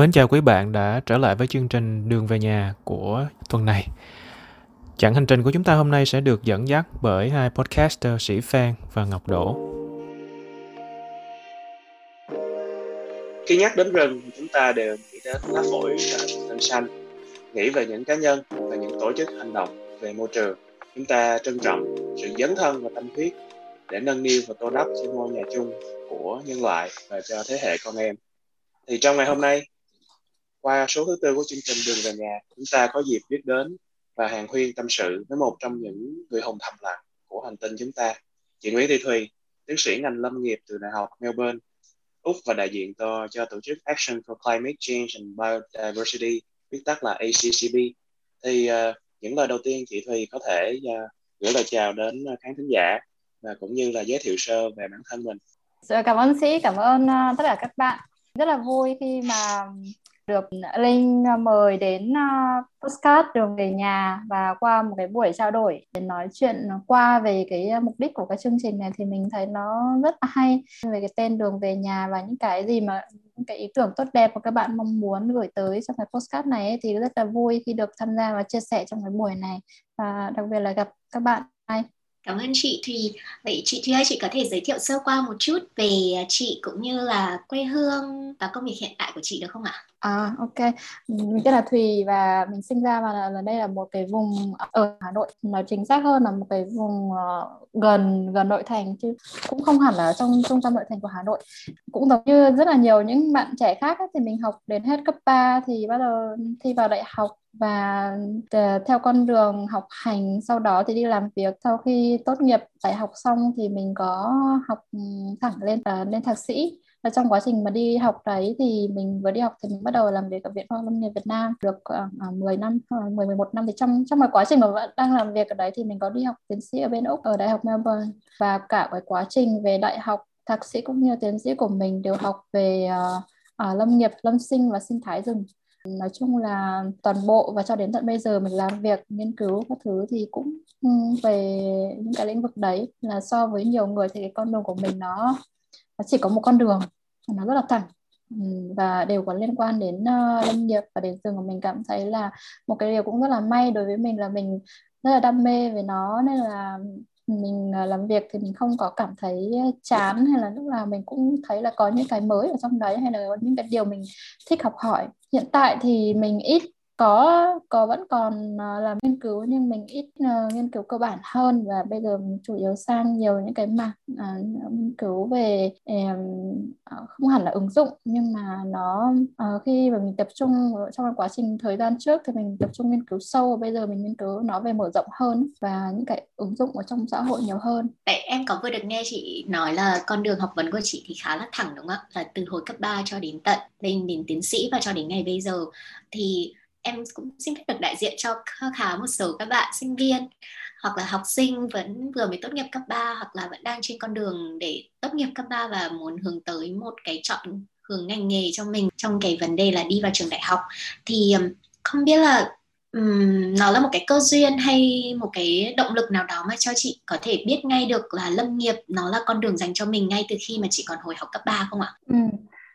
Mến chào quý bạn đã trở lại với chương trình Đường về nhà của tuần này. Chặng hành trình của chúng ta hôm nay sẽ được dẫn dắt bởi hai podcaster Sĩ Phan và Ngọc Đỗ. Khi nhắc đến rừng, chúng ta đều nghĩ đến lá phổi và xanh xanh, nghĩ về những cá nhân và những tổ chức hành động về môi trường. Chúng ta trân trọng sự dấn thân và tâm huyết để nâng niu và tô đắp cho ngôi nhà chung của nhân loại và cho thế hệ con em. Thì trong ngày hôm nay, qua số thứ tư của chương trình Đường về nhà, chúng ta có dịp biết đến và hàng huyên tâm sự với một trong những người hùng thầm lặng của hành tinh chúng ta, chị Nguyễn Thị Thùy, tiến sĩ ngành lâm nghiệp từ Đại học Melbourne, Úc và đại diện cho, cho tổ chức Action for Climate Change and Biodiversity, viết tắt là ACCB. Thì uh, những lời đầu tiên chị Thùy có thể uh, gửi lời chào đến khán thính giả và cũng như là giới thiệu sơ về bản thân mình. Dạ, cảm ơn sĩ, cảm ơn uh, tất cả các bạn. Rất là vui khi mà được Linh à, mời đến à, uh, postcard đường về nhà và qua một cái buổi trao đổi để nói chuyện qua về cái à, mục đích của cái chương trình này thì mình thấy nó rất là hay. Về cái tên đường về nhà và những cái gì mà những cái ý tưởng tốt đẹp mà các bạn mong muốn gửi tới trong cái postcard này ấy, thì rất là vui khi được tham gia và chia sẻ trong cái buổi này. Và đặc biệt là gặp các bạn. Hay Cảm ơn chị Thùy. Vậy chị Thùy ơi, chị có thể giới thiệu sơ qua một chút về à, chị cũng như là quê hương và công việc hiện tại của chị được không ạ? À ok, mình tên là Thùy và mình sinh ra và là, là đây là một cái vùng ở Hà Nội, nói chính xác hơn là một cái vùng uh, gần gần nội thành chứ cũng không hẳn là trong trung tâm nội thành của Hà Nội. Cũng giống như rất là nhiều những bạn trẻ khác ấy, thì mình học đến hết cấp 3 thì bắt đầu thi vào đại học và ờ, theo con đường học hành sau đó thì đi làm việc. Sau khi tốt nghiệp đại học xong thì mình có học ừ, thẳng lên ờ, lên thạc sĩ. Và trong quá trình mà đi học đấy thì mình vừa đi học thì mình bắt đầu làm việc ở Viện Khoa học Lâm nghiệp Việt Nam được ờ, uh, 10 năm, uh, 10 11 năm. Thì trong trong cái quá trình mà vẫn đang làm việc ở đấy thì mình có đi học tiến sĩ ở bên Úc ở Đại học Melbourne. Và cả cái quá trình về đại học thạc sĩ cũng như tiến sĩ của mình đều học về uh, uh, lâm nghiệp, lâm sinh và sinh thái rừng nói chung là toàn bộ và cho đến tận bây giờ mình làm việc nghiên cứu các thứ thì cũng ừ, về những cái lĩnh vực đấy. Là so với nhiều người thì cái con đường của mình nó nó chỉ có một con đường nó rất là thẳng. Ừ, và đều có liên quan đến uh, lâm nghiệp và đến rừng. Của mình cảm thấy là một cái điều cũng rất là may đối với mình là mình rất là đam mê về nó nên là mình à, làm việc thì mình không có cảm thấy à, chán hay là lúc nào mình cũng thấy là có những cái mới ở trong đấy hay là có những cái điều mình thích học hỏi. Hiện tại thì mình ít có có vẫn còn ờ, làm nghiên cứu nhưng mình ít uh, nghiên cứu cơ bản hơn và bây giờ mình chủ yếu sang nhiều những cái mảng uh, nghiên cứu về um, không hẳn là ứng dụng nhưng mà nó uh, khi mà mình tập trung trong quá trình thời gian trước thì mình tập trung nghiên cứu sâu và bây giờ mình nghiên cứu nó về mở rộng hơn và những cái ứng dụng ở trong xã hội nhiều hơn. Vậy em có vừa được nghe chị nói là con đường học vấn của chị thì khá là thẳng đúng không ạ? Là từ hồi cấp 3 cho đến tận lên đến tiến sĩ và cho đến ngày bây giờ thì em cũng xin phép được đại diện cho khá một số các bạn sinh viên hoặc là học sinh vẫn vừa mới tốt nghiệp cấp 3 hoặc là vẫn đang trên con đường để tốt nghiệp cấp 3 và muốn hướng tới một cái chọn hướng ngành nghề cho mình trong cái vấn đề là đi vào trường đại học thì không biết là um, nó là một cái cơ duyên hay một cái động lực nào đó mà cho chị có thể biết ngay được là lâm nghiệp nó là con đường dành cho mình ngay từ khi mà chị còn hồi học cấp 3 không ạ? Ừ.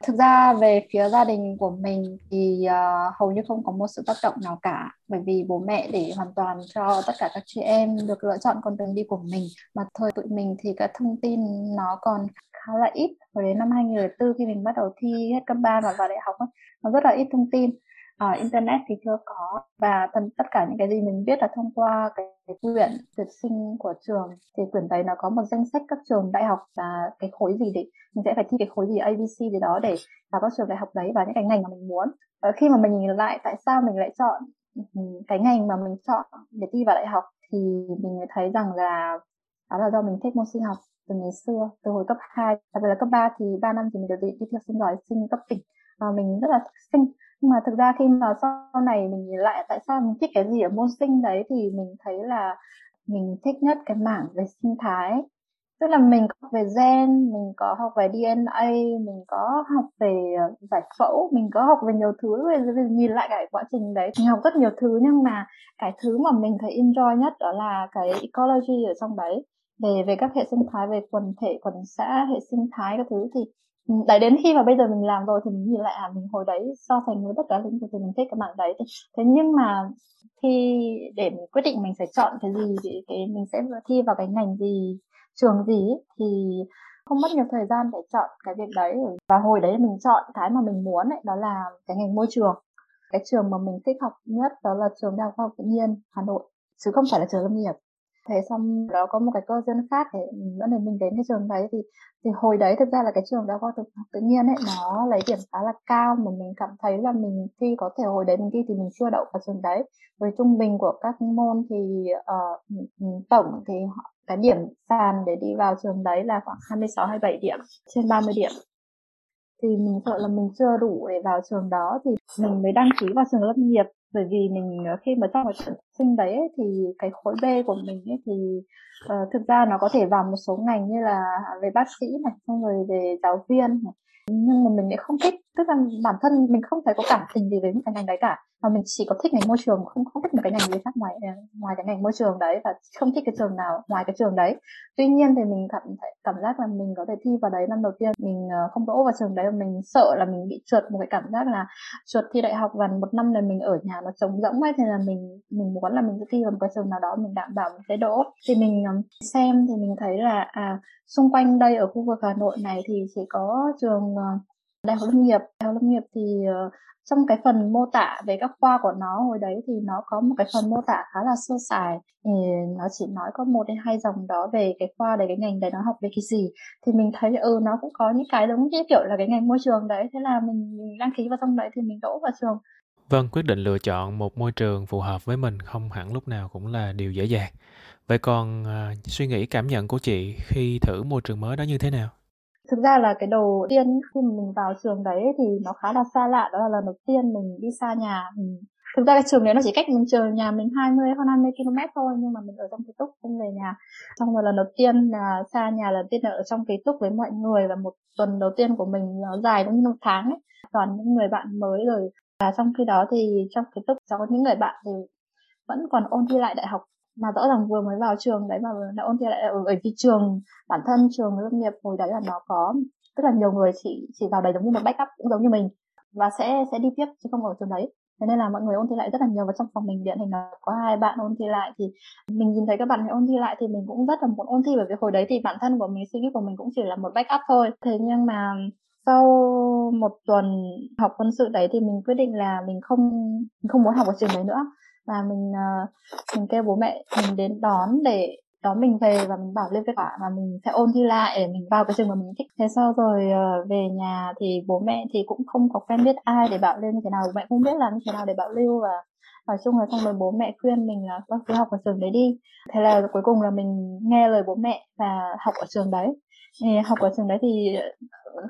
Thực ra về phía gia đình của mình thì uh, hầu như không có một sự tác động nào cả. Bởi vì bố mẹ để hoàn toàn cho tất cả các chị em được lựa chọn con đường đi của mình. Mà thời tụi mình thì các thông tin nó còn khá là ít. Và đến năm 2004 khi mình bắt đầu thi hết cấp 3 và vào đại học nó rất là ít thông tin uh, internet thì chưa có. Và tất tất cả những cái gì mình biết là thông qua cái, cái quyển tuyển sinh của trường thì quyển đấy nó có một danh sách các trường đại học và cái khối gì để mình sẽ phải thi cái khối gì ABC gì đó để vào các trường đại học đấy và những cái ngành mà mình muốn. Uh, khi mà mình nhìn lại tại sao mình lại chọn cái ngành mà mình chọn để thi vào đại học thì mình mới thấy rằng là đó là do mình thích môn sinh học từ ngày xưa từ hồi cấp 2 đặc biệt là cấp 3 thì 3 năm thì mình được đi, đi theo học sinh giỏi sinh cấp tỉnh. Và mình rất là thích sinh nhưng mà thực ra khi mà sau này mình nhìn lại tại sao mình thích cái gì ở môn sinh đấy thì mình thấy là mình thích nhất cái mảng về sinh thái. Tức là mình có học về gen mình có học về DNA mình có học về ờ, giải phẫu mình có học về nhiều thứ. Về, về nhìn lại cái quá trình đấy mình học rất nhiều thứ nhưng mà cái thứ mà mình thấy enjoy nhất đó là cái ecology ở trong đấy. Về về các hệ sinh thái về quần thể quần xã hệ sinh thái các thứ thì Ừ, đấy đến khi mà bây giờ mình làm rồi thì mình nhìn lại à mình hồi đấy so sánh với tất cả lĩnh vực thì mình thích các bạn đấy. Thế nhưng mà khi để mình quyết định mình phải chọn cái gì thì cái mình sẽ thi vào cái ngành gì trường gì ấy, thì không mất nhiều thời gian để chọn cái việc đấy. Và hồi đấy mình chọn cái mà mình muốn ấy, đó là cái ngành môi trường. Cái trường mà mình thích học nhất đó là trường đại học khoa học tự nhiên hà nội chứ không phải là trường lâm nghiệp thế xong đó có một cái cơ duyên khác để ừ, dẫn đến mình đến cái trường đấy. Thì thì hồi đấy thực ra là cái trường đó học tự, tự nhiên ấy nó lấy điểm khá là cao mà mình cảm thấy là mình thi có thể hồi đấy mình thi thì mình chưa đậu vào trường đấy. Với trung bình của các môn thì uh, tổng thì cái điểm sàn để đi vào trường đấy là khoảng 26 27 điểm trên 30 điểm. Thì mình sợ là mình chưa đủ để vào trường đó thì mình mới đăng ký vào trường lâm nghiệp bởi vì mình ờ, khi mà trong cái tuyển sinh đấy ấy, thì cái khối B của mình ấy thì uh, thực ra nó có thể vào một số ngành như là về bác sĩ này xong rồi về giáo viên này. Nhưng mà mình lại không thích tức là bản thân mình không thấy có cảm tình gì với cái ngành đấy cả, mà mình chỉ có thích ngành môi trường, không không thích một cái ngành gì khác ngoài ờ, ngoài cái ngành môi trường đấy và không thích cái trường nào ngoài cái trường đấy. Tuy nhiên thì mình cảm thấy, cảm giác là mình có thể thi vào đấy năm đầu tiên, mình ờ, không đỗ vào trường đấy và mình sợ là mình bị trượt một cái cảm giác là trượt thi đại học và một năm này mình ở nhà nó trống rỗng ấy, thì là mình mình muốn là mình sẽ thi vào một cái trường nào đó mình đảm bảo mình sẽ đỗ. Thì mình ờ, xem thì mình thấy là à xung quanh đây ở khu vực Hà Nội này thì chỉ có trường Đại học Lâm nghiệp. Đại học Lâm nghiệp thì uh, trong cái phần mô tả về các khoa của nó hồi đấy thì nó có một cái phần mô tả khá là sơ sài thì nó chỉ nói có một đến hai dòng đó về cái khoa đấy cái ngành đấy nó học về cái gì thì mình thấy ừ nó cũng có những cái giống như kiểu là cái ngành môi trường đấy thế là mình, mình đăng ký vào trong đấy thì mình đỗ vào trường Vâng, quyết định lựa chọn một môi trường phù hợp với mình không hẳn lúc nào cũng là điều dễ dàng. Vậy còn uh, suy nghĩ cảm nhận của chị khi thử môi trường mới đó như thế nào? Thực ra là cái đầu tiên khi mà mình vào trường đấy thì nó khá là xa lạ, đó là lần đầu tiên mình đi xa nhà. Mình... Thực ra cái trường đấy nó chỉ cách mình trường nhà mình 20 hơn 20 km thôi nhưng mà mình ở trong ký túc không về nhà. Xong rồi lần đầu tiên là xa nhà lần tiên là ở trong ký túc với mọi người và một tuần đầu tiên của mình nó dài đến một tháng ấy. Toàn những người bạn mới rồi. Và trong khi đó thì trong ký túc có những người bạn thì vẫn còn ôn thi lại đại học mà rõ ràng vừa mới vào trường đấy mà đã ôn thi lại ở bởi vì trường, bản thân trường lâm nghiệp hồi đấy là nó có, tức là nhiều người chỉ chỉ vào đấy giống như một backup cũng giống như mình và sẽ sẽ đi tiếp chứ không ở trường đấy. Thế nên là mọi người ôn thi lại rất là nhiều và trong phòng mình điện hình là có hai bạn ôn thi lại thì mình nhìn thấy các bạn ôn thi lại thì mình cũng rất là muốn ôn thi bởi vì hồi đấy thì bản thân của mình, suy nghĩ của mình cũng chỉ là một backup thôi. Thế nhưng mà sau một tuần học quân sự đấy thì mình quyết định là mình không mình không muốn học ở trường đấy nữa và mình uh, mình kêu bố mẹ mình đến đón để đón mình về và mình bảo lên kết quả và mình sẽ ôn thi lại để mình vào cái trường mà mình thích. Thế sau rồi uh, về nhà thì bố mẹ thì cũng không có quen biết ai để bảo lên như thế nào. Bố mẹ không biết làm như thế nào để bảo lưu và nói chung là xong rồi bố mẹ khuyên mình là vâng, cứ học ở trường đấy đi. Thế là cuối cùng là mình nghe lời bố mẹ và học ở trường đấy. Thì học ở trường đấy thì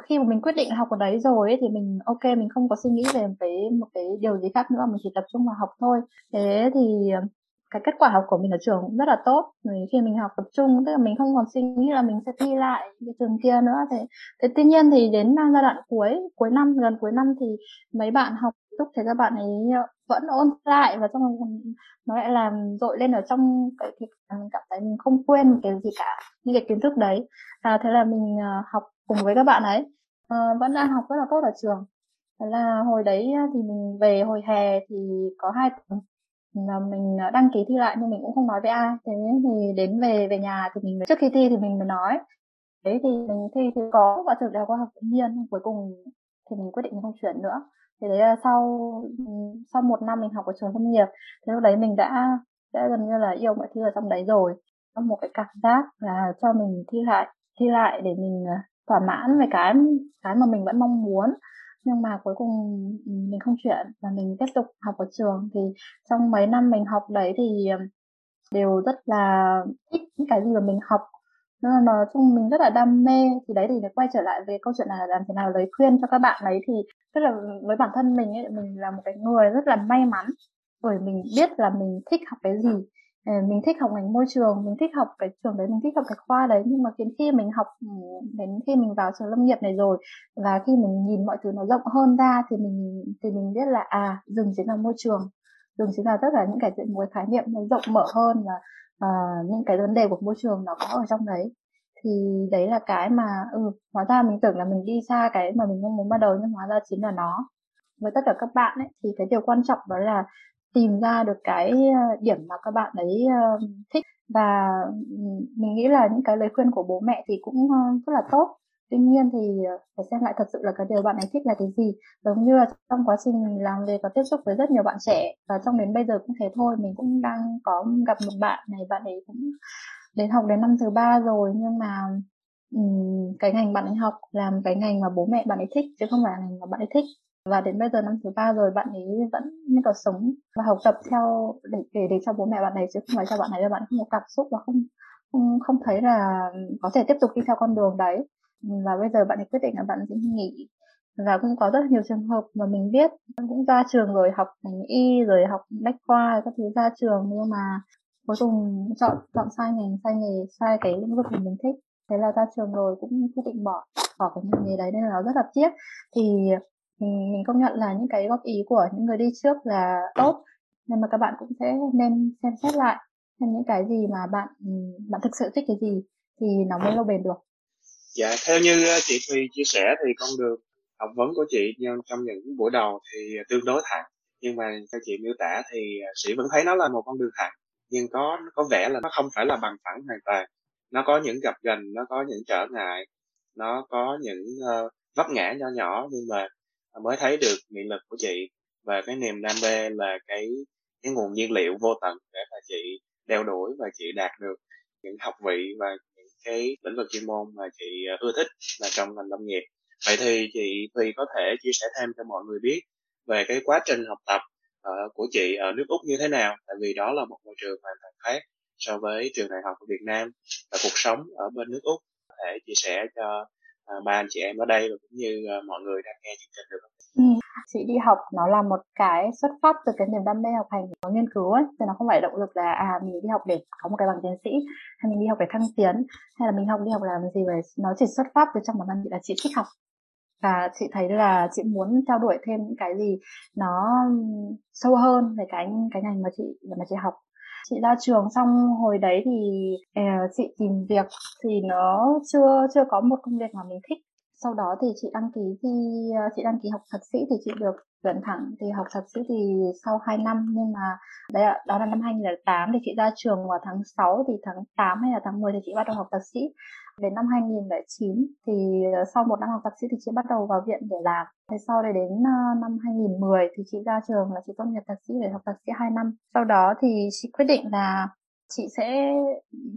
khi mà mình quyết định học ở đấy rồi ấy, thì mình ok mình không có suy nghĩ về một cái một cái điều gì khác nữa mình chỉ tập trung vào học thôi. Thế thì ờ, cái kết quả học của mình ở trường cũng rất là tốt. Rồi khi mình học tập trung tức là mình không còn suy nghĩ là mình sẽ thi lại cái trường kia nữa. Thế thế tuy nhiên thì đến giai đoạn cuối cuối năm gần cuối năm thì mấy bạn học lúc thì các bạn ấy ờ, vẫn ôn lại và trong nó lại làm dội lên ở trong cái, cái mình cảm thấy mình không quên cái gì cả những cái kiến thức đấy. À, thế là mình ờ, học cùng với các bạn ấy. À, vẫn đang học rất là tốt ở trường. Thế là hồi đấy thì mình về hồi hè thì có hai tuần là mình đăng ký thi lại nhưng mình cũng không nói với ai. Thế thì đến về về nhà thì mình trước khi thi thì mình mới nói. Đấy thì mình thi thì có vào trường đại học khoa học tự nhiên cuối cùng thì mình quyết định không chuyển nữa thì đấy là sau ừ, sau một năm mình học ở trường nông nghiệp, thì lúc đấy mình đã đã gần như là yêu mọi thứ ở trong đấy rồi. Có một cái cảm giác là cho mình thi lại thi lại để mình ờ, thỏa mãn về cái cái mà mình vẫn mong muốn. Nhưng mà cuối cùng ừ, mình không chuyển và mình tiếp tục học ở trường. Thì trong mấy năm mình học đấy thì ờ, đều rất là thích những cái gì mà mình học nên là nói chung mình rất là đam mê, thì đấy thì quay trở lại về câu chuyện là làm thế nào lấy khuyên cho các bạn ấy thì tức là với bản thân mình ấy, mình là một cái người rất là may mắn bởi mình biết là mình thích học cái gì. Ờ, mình thích học ngành môi trường, mình thích học cái trường đấy, mình thích học cái khoa đấy, nhưng mà đến khi mình học ừ, đến khi mình vào trường lâm nghiệp này rồi và khi mình nhìn mọi thứ nó rộng hơn ra thì mình thì mình biết là à rừng chính là môi trường rừng chính là tất cả những cái một cái khái niệm nó rộng mở hơn và à, những cái vấn đề của môi trường nó có ở trong đấy. Thì đấy là cái mà ừ hóa ra mình tưởng là mình đi xa cái mà mình mong muốn ban đầu nhưng hóa ra chính là nó. Với tất cả các bạn ấy thì cái điều quan trọng đó là tìm ra được cái ờ, điểm mà các bạn ấy ờ, thích. Và ừ, mình nghĩ là những cái lời khuyên của bố mẹ thì cũng rất là tốt tuy nhiên thì ờ, phải xem lại thật sự là cái điều bạn ấy thích là cái gì. Giống như là trong quá trình làm việc và tiếp xúc với rất nhiều bạn trẻ và trong đến bây giờ cũng thế thôi mình cũng đang có gặp một bạn này bạn ấy cũng đến học đến năm thứ ba rồi nhưng mà um, cái ngành bạn ấy học làm cái ngành mà bố mẹ bạn ấy thích chứ không phải là ngành mà bạn ấy thích. Và đến bây giờ năm thứ ba rồi bạn ấy vẫn như có sống và học tập theo để để để cho bố mẹ bạn ấy chứ không phải cho bạn ấy là bạn ấy không có cảm xúc và không không không thấy là có thể tiếp tục đi theo con đường đấy và bây giờ bạn ấy quyết định là bạn sẽ nghỉ. Và cũng có rất nhiều trường hợp mà mình biết. Cũng ra trường rồi học ngành y, rồi học bách khoa các thứ ra trường. Nhưng mà cuối cùng chọn chọn sai ngành, sai nghề, sai cái lĩnh vực mà mình thích. Thế là ra trường rồi cũng quyết định bỏ bỏ cái ngành nghề đấy nên là nó rất là tiếc. Thì mình mình công nhận là những cái góp ý của những người đi trước là tốt. Nhưng mà các bạn cũng sẽ nên xem xét lại xem những cái gì mà bạn bạn thực sự thích cái gì thì nó mới lâu bền được dạ theo như ờ, chị Thùy chia sẻ thì con đường học vấn của chị trong những buổi đầu thì tương đối thẳng. Nhưng mà theo chị miêu tả thì ờ, sĩ vẫn thấy nó là một con đường thẳng. Nhưng có có vẻ là nó không phải là bằng phẳng hoàn toàn. Nó có những gặp gành nó có những trở ngại nó có những uh, vấp ngã nhỏ nhỏ. Nhưng mà mới thấy được nghị lực của chị và cái niềm đam mê là cái cái nguồn nhiên liệu vô tận để mà chị đeo đuổi và chị đạt được những học vị và cái lĩnh vực chuyên môn mà chị ờ, ưa thích là trong ngành lâm nghiệp. Vậy thì chị Thùy có thể chia sẻ thêm cho mọi người biết về cái quá trình học tập uh, của chị ở nước Úc như thế nào? Tại vì đó là một môi trường hoàn toàn khác so với trường đại học của Việt Nam và cuộc sống ở bên nước Úc. Có thể chia sẻ cho uh, ba anh chị em ở đây và cũng như uh, mọi người đang nghe chương trình được Ừ. Chị đi học nó là một cái xuất phát từ cái niềm đam mê học hành có nghiên cứu ấy, thì nó không phải động lực là à mình đi học để có một cái bằng tiến sĩ hay mình đi học để thăng tiến hay là mình học đi học làm gì vậy. Nó chỉ xuất phát từ trong bản thân chị là chị thích học. Và chị thấy là chị muốn theo đuổi thêm những cái gì nó sâu hơn về cái cái ngành mà chị mà chị học. Chị ra trường xong hồi đấy thì uh, chị tìm việc thì nó chưa chưa có một công việc mà mình thích sau đó thì chị đăng ký thi ờ, chị đăng ký học thạc sĩ thì chị được tuyển thẳng. Thì học thạc sĩ thì sau 2 năm, nhưng mà đấy đó là năm 2008 thì chị ra trường vào tháng 6 thì tháng 8 hay là tháng 10 thì chị bắt đầu học thạc sĩ. Đến năm 2009 thì ờ, sau một năm học thạc sĩ thì chị bắt đầu vào viện để làm. Thế sau đây đến ờ, năm 2010 thì chị ra trường là chị tốt nghiệp thạc sĩ để học thạc sĩ 2 năm. Sau đó thì chị quyết định là chị sẽ,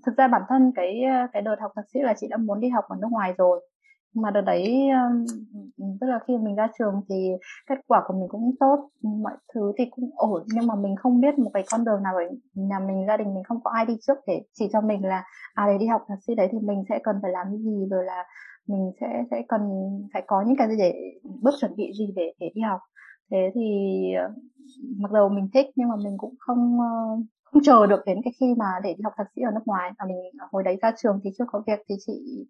thực ra bản thân cái cái đợt học thạc sĩ là chị đã muốn đi học ở nước ngoài rồi mà đợt đấy tức là khi mình ra trường thì kết quả của mình cũng tốt, mọi thứ thì cũng ổn. Nhưng mà mình không biết một cái con đường nào ở nhà mình, gia đình mình không có ai đi trước để chỉ cho mình là à để đi học thạc sĩ đấy thì mình sẽ cần phải làm cái gì, rồi là mình sẽ sẽ cần, phải có những cái gì để, bước chuẩn bị gì để để đi học. Thế thì ờ, mặc dù mình thích nhưng mà mình cũng không ờ, không chờ được đến cái khi mà để đi học thạc sĩ ở nước ngoài. Và mình hồi đấy ra trường thì chưa có việc thì chị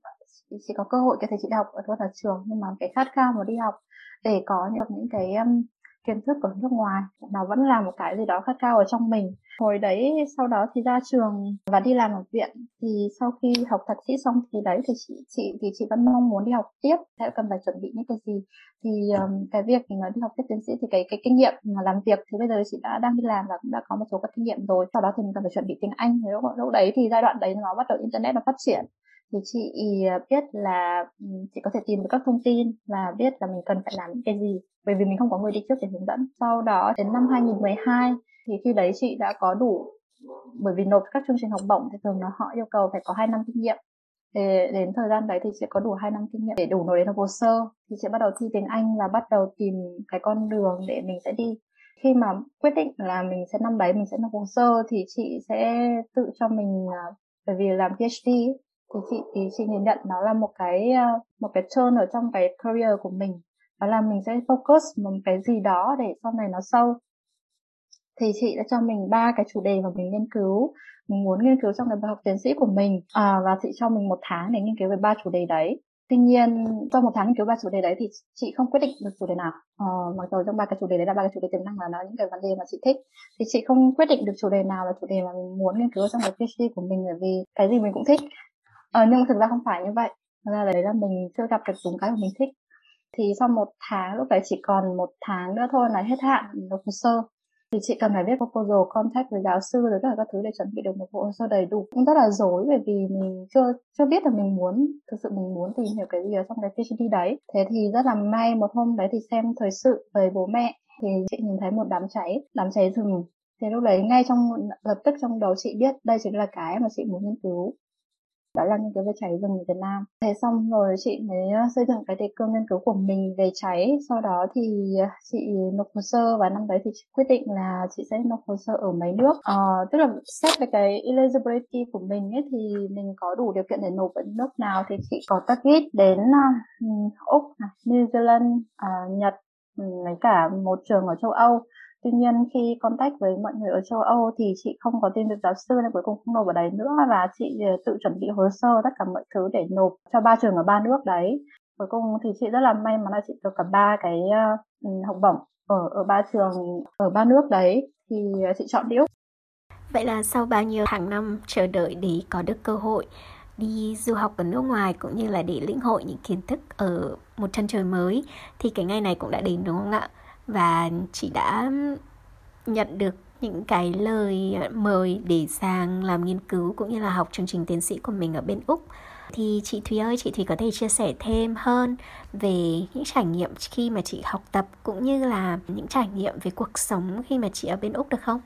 chỉ có cơ hội có thể chị học ở tốt ở trường nhưng mà cái khát khao mà đi học để có những những cái um, kiến thức ở nước ngoài nó vẫn là một cái gì đó khát khao ở trong mình. Hồi đấy sau đó thì ra trường và đi làm ở viện thì sau khi học thạc sĩ xong thì đấy thì chị chị thì chị vẫn mong muốn đi học tiếp. Sẽ cần phải chuẩn bị những cái gì? Thì um, cái việc mình đi học tiếp tiến sĩ thì cái cái kinh nghiệm mà làm việc thì bây giờ chị đã đang đi làm và cũng đã có một số các kinh nghiệm rồi. Sau đó thì mình cần phải chuẩn bị tiếng anh. Lúc, lúc đấy thì giai đoạn đấy nó bắt đầu internet nó phát triển thì chị ờ, biết là ừ, chị có thể tìm được các thông tin và biết là mình cần phải làm những cái gì. Bởi vì mình không có người đi trước để hướng dẫn. Sau đó đến năm 2012 thì khi đấy chị đã có đủ, bởi vì nộp các chương trình học bổng thì thường nó họ yêu cầu phải có 2 năm kinh nghiệm. Để đến thời gian đấy thì sẽ có đủ 2 năm kinh nghiệm để đủ nộp đến hồ sơ. Thì sẽ bắt đầu thi tiếng Anh và bắt đầu tìm cái con đường để mình sẽ đi. Khi mà quyết định là mình sẽ, năm đấy mình sẽ nộp hồ sơ thì chị sẽ tự cho mình ờ, bởi vì làm PhD thì chị thì chị nhìn nhận nó là một cái ờ, một cái turn ở trong cái career của mình. Đó là mình sẽ focus một cái gì đó để sau này nó sâu. Thì chị đã cho mình ba cái chủ đề mà mình nghiên cứu mình muốn nghiên cứu trong cái bài học tiến sĩ của mình. À, và chị cho mình một tháng để nghiên cứu về ba chủ đề đấy. Tuy nhiên trong một tháng nghiên cứu ba chủ đề đấy thì chị không quyết định được chủ đề nào. Ờ, mặc dù trong ba cái chủ đề đấy là ba cái chủ đề tiềm năng là nó những cái vấn đề mà chị thích thì chị không quyết định được chủ đề nào là chủ đề mà mình muốn nghiên cứu trong cái PhD của mình bởi vì cái gì mình cũng thích ờ, nhưng thực ra không phải như vậy. Thực ra đấy là mình chưa gặp được đúng cái mà mình thích. Thì sau một tháng lúc đấy chỉ còn một tháng nữa thôi là hết hạn nộp hồ sơ. Thì chị cần phải viết proposal contact với giáo sư rồi tất cả các thứ để chuẩn bị được một bộ hồ sơ đầy đủ. Cũng rất là dối bởi vì mình chưa chưa biết là mình muốn thực sự mình muốn tìm hiểu cái gì ở trong cái PhD đấy. Thế thì rất là may một hôm đấy thì xem thời sự về bố mẹ thì chị nhìn thấy một đám cháy đám cháy rừng. Thì lúc đấy ngay trong lập tức trong đầu chị biết đây chính là cái mà chị muốn nghiên cứu đó là nghiên cứu về cháy rừng ở Việt Nam. Thế xong rồi chị mới ờ, xây dựng cái đề cương nghiên cứu của mình về cháy. Sau đó thì ờ, chị nộp hồ sơ và năm đấy thì chị quyết định là chị sẽ nộp hồ sơ ở mấy nước. à, tức là xét về cái eligibility của mình ấy thì mình có đủ điều kiện để nộp ở nước nào thì chị có target đến uh, Úc, New Zealand, uh, Nhật ừ, với cả một trường ở châu Âu Tuy nhiên khi contact với mọi người ở châu Âu thì chị không có tin được giáo sư nên cuối cùng không nộp ở đấy nữa và chị ờ, tự chuẩn bị hồ sơ tất cả mọi thứ để nộp cho ba trường ở ba nước đấy. Cuối cùng thì chị rất là may mắn là chị được cả ba cái ờ, ừ, học bổng ở ở ba trường ở ba nước đấy thì ờ, chị chọn đi Úc. Vậy là sau bao nhiêu tháng năm chờ đợi để có được cơ hội đi du học ở nước ngoài cũng như là để lĩnh hội những kiến thức ở một chân trời mới thì cái ngày này cũng đã đến, đúng không ạ? Và chị đã nhận được những cái lời mời để sang làm nghiên cứu cũng như là học chương trình tiến sĩ của mình ở bên Úc thì chị Thúy ơi, chị Thúy có thể chia sẻ thêm hơn về những trải nghiệm khi mà chị học tập cũng như là những trải nghiệm về cuộc sống khi mà chị ở bên Úc được không?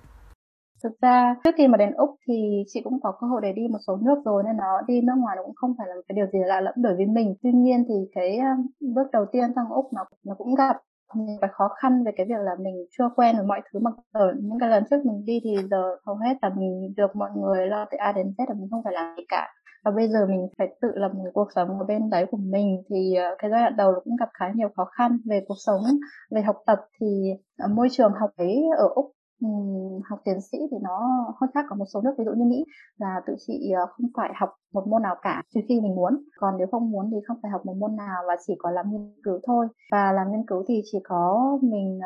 Thực ra trước khi mà đến Úc thì chị cũng có cơ hội để đi một số nước rồi nên nó đi nước ngoài nó cũng không phải là một cái điều gì lạ lẫm đối với mình. Tuy nhiên thì cái ờ, bước đầu tiên sang Úc nó nó cũng gặp những cái khó khăn về cái việc là mình chưa quen với mọi thứ mà ở những cái lần trước mình đi thì giờ hầu hết là mình được mọi người lo từ A đến Z là mình không phải làm gì cả. Và bây giờ mình phải tự lập một cuộc sống ở bên đấy của mình thì ờ, cái giai đoạn đầu cũng gặp khá nhiều khó khăn về cuộc sống, về học tập thì ờ, môi trường học ấy ở úc học tiến sĩ thì nó hơi khác ở một số nước. Ví dụ như Mỹ là tụi chị ờ, không phải học một môn nào cả trừ khi mình muốn. Còn nếu không muốn thì không phải học một môn nào và chỉ có làm nghiên cứu thôi. Và làm nghiên cứu thì chỉ có mình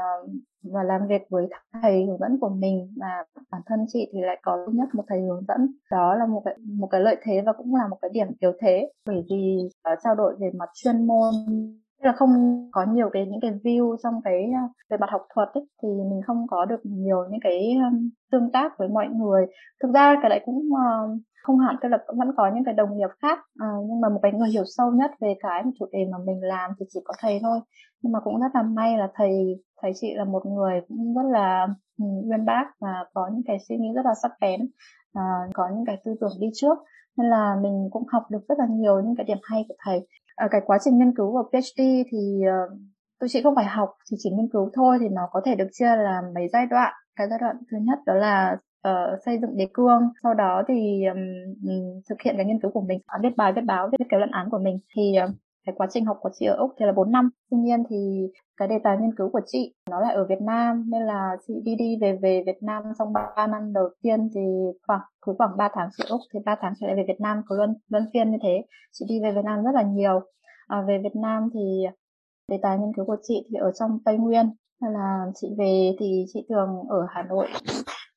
và làm việc với thầy hướng dẫn của mình và bản thân chị thì lại có duy nhất một thầy hướng dẫn. Đó là một cái một cái lợi thế và cũng là một cái điểm yếu thế. Bởi vì ờ, trao đổi về mặt chuyên môn là không có nhiều cái những cái view trong cái à, về mặt học thuật ấy, thì mình không có được nhiều những cái tương tác với mọi người. Thực ra cái đấy cũng uh, không hẳn tức là vẫn có những cái đồng nghiệp khác uh, nhưng mà một cái người hiểu sâu nhất về cái chủ đề mà mình làm thì chỉ có thầy thôi. Nhưng mà cũng rất là may là thầy thầy chị là một người cũng rất là uyên bác và có những cái suy nghĩ rất là sắc bén uh, có những cái tư tưởng đi trước. Nên là mình cũng học được rất là nhiều những cái điểm hay của thầy à, cái quá trình nghiên cứu của PhD thì uh, tôi chỉ không phải học thì chỉ nghiên cứu thôi thì nó có thể được chia làm mấy giai đoạn. Cái giai đoạn thứ nhất đó là uh, xây dựng đề cương sau đó thì um, thực hiện cái nghiên cứu của mình. Viết bài viết báo viết cái luận án của mình thì uh, cái quá trình học của chị ở Úc thì là 4 năm. Tuy nhiên thì cái đề tài nghiên cứu của chị nó lại ở Việt Nam nên là chị đi đi về về Việt Nam trong 3 năm đầu tiên thì khoảng cứ khoảng 3 tháng chị ở Úc thì 3 tháng chị lại về Việt Nam cứ luân luân phiên như thế. Chị đi về Việt Nam rất là nhiều. À, về Việt Nam thì đề tài nghiên cứu của chị thì ở trong Tây Nguyên nên là chị về thì chị thường ở Hà Nội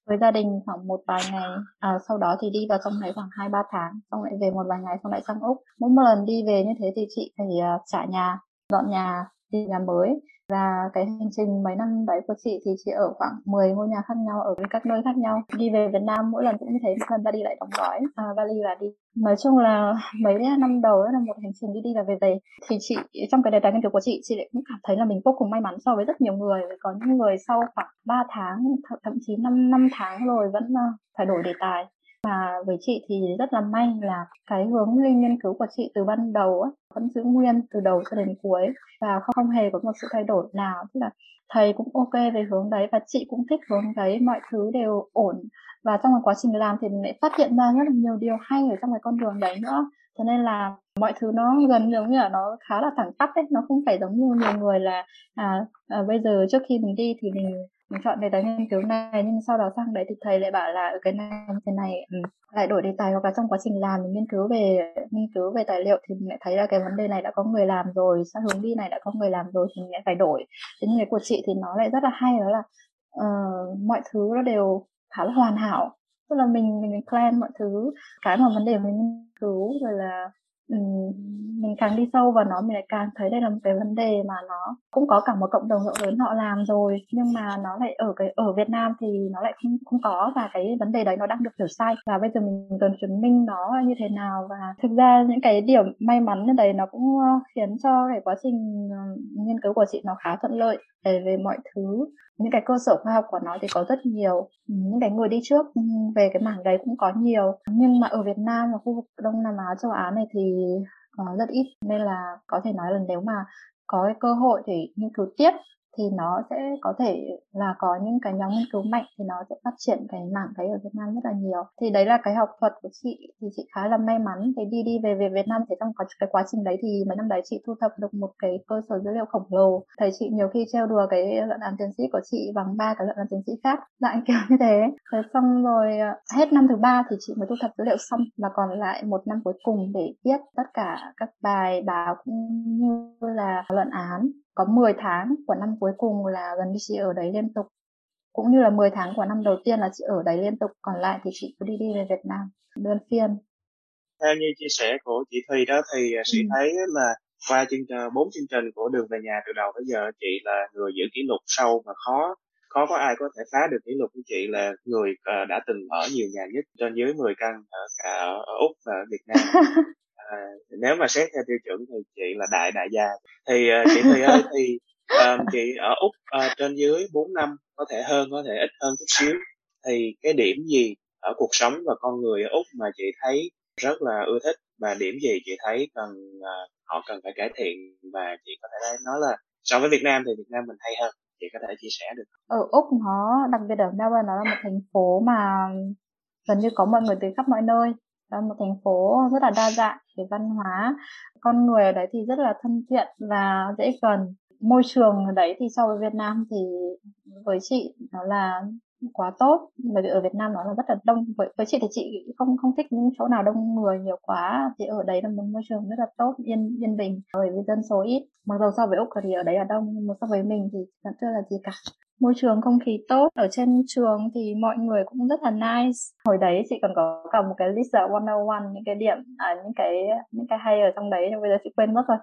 với gia đình khoảng một vài ngày. À, sau đó thì đi vào trong này khoảng hai ba tháng xong lại về một vài ngày xong lại sang úc. Mỗi một lần đi về như thế thì chị phải uh, trả nhà dọn nhà đi nhà mới. Và cái hành trình mấy năm đấy của chị thì chị ở khoảng 10 ngôi nhà khác nhau ở các nơi khác nhau. Đi về Việt Nam mỗi lần cũng như thế một lần vali lại đóng gói. À, vali là đi nói chung là mấy năm đầu là một hành trình đi đi và về về. Thì chị trong cái đề tài nghiên cứu của chị chị lại cũng cảm thấy là mình vô cùng may mắn so với rất nhiều người. Có những người sau khoảng 3 tháng thậm chí 5 năm tháng rồi vẫn à, phải đổi đề tài và với chị thì rất là may là cái hướng linh nghiên cứu của chị từ ban đầu á, vẫn giữ nguyên từ đầu cho đến cuối và không, không hề có một sự thay đổi nào. Tức là thầy cũng ok về hướng đấy và chị cũng thích hướng đấy mọi thứ đều ổn. Và trong cái quá trình làm thì mình lại phát hiện ra rất là nhiều điều hay ở trong cái con đường đấy nữa. Cho nên là mọi thứ nó gần giống như là nó khá là thẳng tắp ấy nó không phải giống như nhiều người là à, à bây giờ trước khi mình đi thì mình mình chọn đề tài nghiên cứu này nhưng sau đó sang đấy thì thầy lại bảo là ừ, cái này cái này ừ, lại đổi đề tài. Hoặc là trong quá trình làm mình nghiên cứu về nghiên cứu về tài liệu thì mình lại thấy là cái vấn đề này đã có người làm rồi sang hướng đi này đã có người làm rồi thì mình lại phải đổi. Thế nhưng cái của chị thì nó lại rất là hay đó là uh, mọi thứ nó đều khá là hoàn hảo. Tức là mình mình plan mọi thứ cái mà vấn đề mình nghiên cứu rồi là Ừ, mình càng đi sâu vào nó mình lại càng thấy đây là một cái vấn đề mà nó cũng có cả một cộng đồng rộng lớn họ làm rồi, nhưng mà nó lại ở cái, ở Việt Nam thì nó lại không không có và cái vấn đề đấy nó đang được hiểu sai. Và bây giờ mình cần chứng minh nó như thế nào và thực ra những cái điểm may mắn như đấy nó cũng ờ, khiến cho cái quá trình ờ, nghiên cứu của chị nó khá thuận lợi về về mọi thứ những cái cơ sở khoa học của nó thì có rất nhiều. Ừ, những cái người đi trước ừ, về cái mảng đấy cũng có nhiều. Nhưng mà ở Việt Nam và khu vực Đông Nam Á châu Á này thì uh, rất ít. Nên là có thể nói là nếu mà có cái cơ hội để nghiên cứu tiếp thì nó sẽ có thể là có những cái nhóm nghiên cứu mạnh thì nó sẽ phát triển cái mảng đấy ở Việt Nam rất là nhiều. Thì đấy là cái học thuật của chị, thì chị khá là may mắn. Thì đi đi về về Việt Nam thì trong cái quá trình đấy thì mấy năm đấy chị thu thập được một cái cơ sở dữ liệu khổng lồ. Thầy chị nhiều khi trêu đùa cái luận án tiến sĩ của chị bằng ba cái luận án tiến sĩ khác lại kiểu như thế. Rồi xong rồi ờ, hết năm thứ ba thì chị mới thu thập dữ liệu xong và còn lại một năm cuối cùng để viết tất cả các bài báo cũng như là luận án có 10 tháng của năm cuối cùng là gần như chị ở đấy liên tục. Cũng như là 10 tháng của năm đầu tiên là chị ở đấy liên tục còn lại thì chị cứ đi đi về Việt Nam đơn phiên. Theo như chia sẻ của chị Thùy đó thì chị ừ. thấy là qua chương trình bốn chương trình của đường về nhà từ đầu tới giờ chị là người giữ kỷ lục sâu và khó khó có ai có thể phá được kỷ lục của chị là người uh, đã từng ở nhiều nhà nhất trên dưới 10 căn ở cả ở úc và ở việt nam à, nếu mà xét theo tiêu chuẩn thì chị là đại đại gia. Thì uh, chị Thùy ơi thì um, chị ở úc uh, trên dưới 4 năm có thể hơn có thể ít hơn chút xíu. Thì cái điểm gì ở cuộc sống và con người ở úc mà chị thấy rất là ưa thích và điểm gì chị thấy cần uh, họ cần phải cải thiện và chị có thể nói là so với Việt Nam thì Việt Nam mình hay hơn. Chị có thể chia sẻ được ở úc nó đặc biệt ở Melbourne nó là một thành phố mà gần như có mọi người từ khắp mọi nơi là một thành phố rất là đa dạng về văn hóa. Con người ở đấy thì rất là thân thiện và dễ gần. Môi trường ở đấy thì so với Việt Nam thì với chị nó là quá tốt. Bởi vì ở Việt Nam nó là rất là đông. Với, với chị thì chị không không thích những chỗ nào đông người nhiều quá. Thì ở đấy là một môi trường rất là tốt yên yên bình bởi vì dân số ít. Mặc dù so với úc thì ở đấy là đông nhưng mà so với mình thì vẫn chưa là gì cả. Môi trường không khí tốt. Ở trên trường thì mọi người cũng rất là nice. Hồi đấy chị còn có cả một cái list 101 những cái điểm à, những cái những cái hay ở trong đấy. Nhưng bây giờ chị quên mất rồi.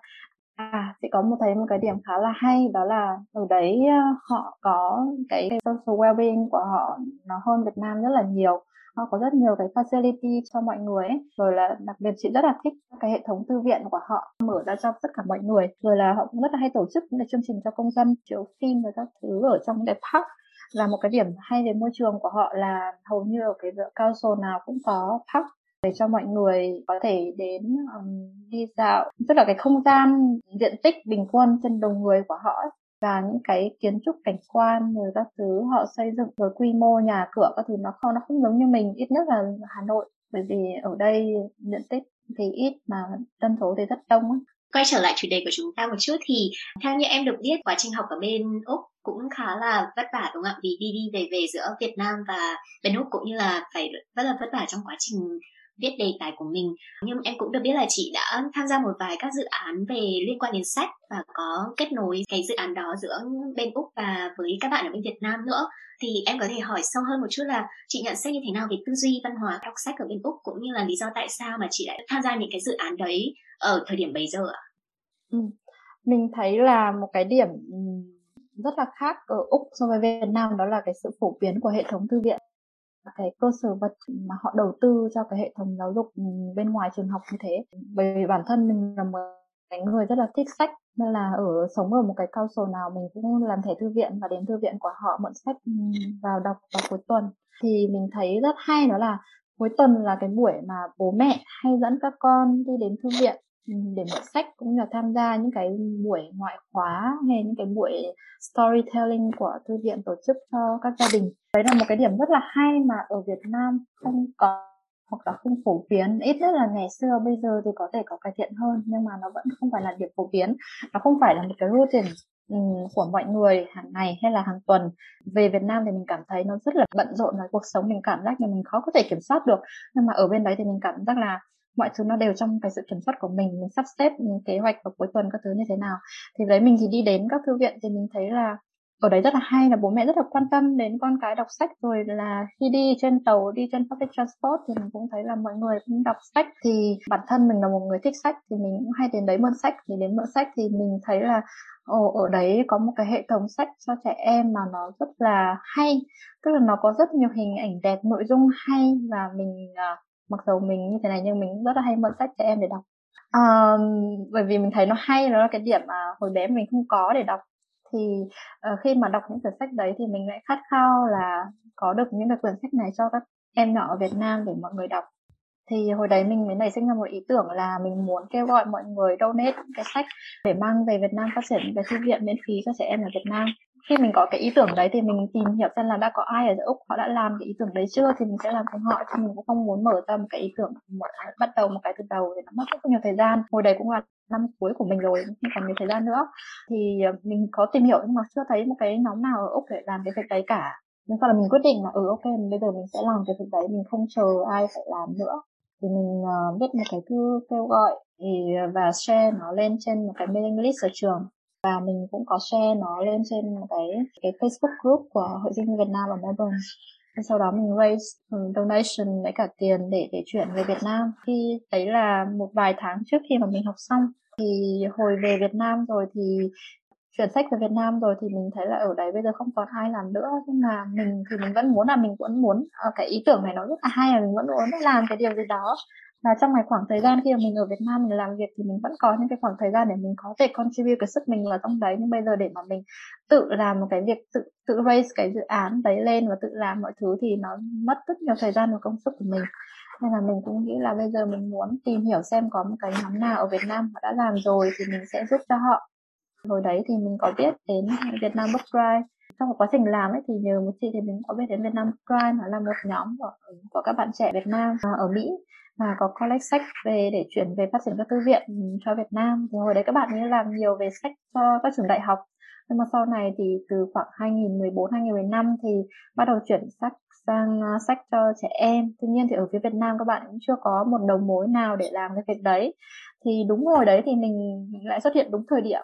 À, chị có một thấy một cái điểm khá là hay đó là ở đấy ờ, họ có cái social well-being của họ nó hơn Việt Nam rất là nhiều. Họ có rất nhiều cái facility cho mọi người ấy. rồi là đặc biệt chị rất là thích cái hệ thống thư viện của họ mở ra cho tất cả mọi người. Rồi là họ cũng rất là hay tổ chức những cái chương trình cho công dân chiếu phim và các thứ ở trong cái park. Và một cái điểm hay về môi trường của họ là hầu như ở cái council nào cũng có park để cho mọi người có thể đến um, đi dạo tức là cái không gian diện tích bình quân trên đầu người của họ và những cái kiến trúc cảnh quan rồi các thứ họ xây dựng rồi quy mô nhà cửa các thứ nó không nó không giống như mình ít nhất là Hà Nội. Bởi vì ở đây diện tích thì ít mà dân số thì rất đông quay trở lại chủ đề của chúng ta một chút thì theo như em được biết quá trình học ở bên úc cũng khá là vất vả đúng không ạ? Vì đi đi về về giữa Việt Nam và bên úc cũng như là phải rất là vất vả trong quá trình viết đề tài của mình. Nhưng em cũng được biết là chị đã tham gia một vài các dự án về liên quan đến sách và có kết nối cái dự án đó giữa bên úc và với các bạn ở bên việt nam nữa. Thì em có thể hỏi sâu hơn một chút là chị nhận xét như thế nào về tư duy văn hóa đọc sách ở bên úc cũng như là lý do tại sao mà chị lại tham gia những cái dự án đấy ở thời điểm bây giờ ạ? Ừ. mình thấy là một cái điểm ừ, rất là khác ở úc so với việt nam, đó là cái sự phổ biến của hệ thống thư viện cái cơ sở vật mà họ đầu tư cho cái hệ thống giáo dục ừ, bên ngoài trường học như thế. Bởi vì bản thân mình là một cái người rất là thích sách, nên là ở, sống ở một cái cao sổ nào mình cũng làm thẻ thư viện và đến thư viện của họ mượn sách ừ, vào đọc vào cuối tuần. Thì mình thấy rất hay đó là cuối tuần là cái buổi mà bố mẹ hay dẫn các con đi đến thư viện để mượn sách cũng như là tham gia những cái buổi ngoại khóa hay những cái buổi storytelling của thư viện tổ chức cho các gia đình. Đấy là một cái điểm rất là hay mà ở Việt Nam không có hoặc là không phổ biến. Ít nhất là ngày xưa, bây giờ thì có thể có cải thiện hơn, nhưng mà nó vẫn không phải là điểm phổ biến. Nó không phải là một cái routine ừ, của mọi người hàng ngày hay là hàng tuần. Về Việt Nam thì mình cảm thấy nó rất là bận rộn là cuộc sống. Mình cảm giác như mình khó có thể kiểm soát được. Nhưng mà ở bên đấy thì mình cảm giác là mọi thứ nó đều trong cái sự kiểm soát của mình mình sắp xếp mình kế hoạch vào cuối tuần các thứ như thế nào. Thì đấy mình thì đi đến các thư viện thì mình thấy là ở đấy rất là hay là bố mẹ rất là quan tâm đến con cái đọc sách. Rồi là khi đi trên tàu đi trên public transport thì mình cũng thấy là mọi người cũng đọc sách. Thì bản thân mình là một người thích sách thì mình cũng hay đến đấy mượn sách. Thì đến mượn sách thì mình thấy là ồ, ở đấy có một cái hệ thống sách cho trẻ em mà nó rất là hay. Tức là nó có rất nhiều hình ảnh đẹp nội dung hay và mình uh, mặc dù mình như thế này nhưng mình rất là hay mượn sách trẻ em để đọc. Uh, bởi vì mình thấy nó hay nó là cái điểm mà hồi bé mình không có để đọc. Thì uh, khi mà đọc những quyển sách đấy thì mình lại khát khao là có được những cái quyển sách này cho các em nhỏ ở Việt Nam để mọi người đọc. Thì hồi đấy mình mới nảy sinh ra một ý tưởng là mình muốn kêu gọi mọi người donate cái sách để mang về Việt Nam phát triển cái thư viện miễn phí cho trẻ em ở Việt Nam khi mình có cái ý tưởng đấy thì mình tìm hiểu xem là đã có ai ở úc họ đã làm cái ý tưởng đấy chưa thì mình sẽ làm cùng họ chứ mình cũng không muốn mở ra một cái ý tưởng một bắt đầu một cái từ đầu thì nó mất rất nhiều thời gian. Hồi đấy cũng là năm cuối của mình rồi không còn nhiều thời gian nữa. Thì ờ, mình có tìm hiểu nhưng mà chưa thấy một cái nhóm nào ở úc để làm cái việc đấy cả. Nên sau là mình quyết định là ừ ok bây giờ mình sẽ làm cái việc đấy mình không chờ ai phải làm nữa. Thì mình uh, viết một cái thư kêu gọi thì ờ, và share nó lên trên một cái mailing list ở trường và mình cũng có share nó lên trên một cái cái Facebook group của hội sinh Việt Nam ở Melbourne. Sau đó mình raise ừ, donation lấy cả tiền để để chuyển về Việt Nam. Khi đấy là một vài tháng trước khi mà mình học xong, thì hồi về Việt Nam rồi thì, chuyển sách về Việt Nam rồi thì mình thấy là ở đấy bây giờ không còn ai làm nữa. Nhưng mà mình thì mình vẫn muốn là mình vẫn muốn à, cái ý tưởng này nó rất là hay là mình vẫn muốn làm cái điều gì đó và trong cái khoảng thời gian khi mà mình ở Việt Nam mình làm việc thì mình vẫn có những cái khoảng thời gian để mình có thể contribute cái sức mình vào trong đấy. Nhưng bây giờ để mà mình tự làm một cái việc tự tự raise cái dự án đấy lên và tự làm mọi thứ thì nó mất rất nhiều thời gian và công sức của mình. Nên là mình cũng nghĩ là bây giờ mình muốn tìm hiểu xem có một cái nhóm nào ở Việt Nam họ đã làm rồi thì mình sẽ giúp cho họ. Hồi đấy thì mình có biết đến Việt Nam Book Drive. Trong quá trình làm ấy thì nhờ một chị thì mình có biết đến Việt Nam Drive nó là một nhóm của, của các bạn trẻ Việt Nam à, ở Mỹ và có collect sách về để chuyển về phát triển các thư viện cho Việt Nam. Thì hồi đấy các bạn ấy làm nhiều về sách cho các trường đại học. Nhưng mà sau này thì từ khoảng 2014 2015 thì bắt đầu chuyển sách sang uh, sách cho trẻ em. Tuy nhiên thì ở phía Việt Nam các bạn cũng chưa có một đầu mối nào để làm cái việc đấy. Thì đúng hồi đấy thì mình, lại xuất hiện đúng thời điểm.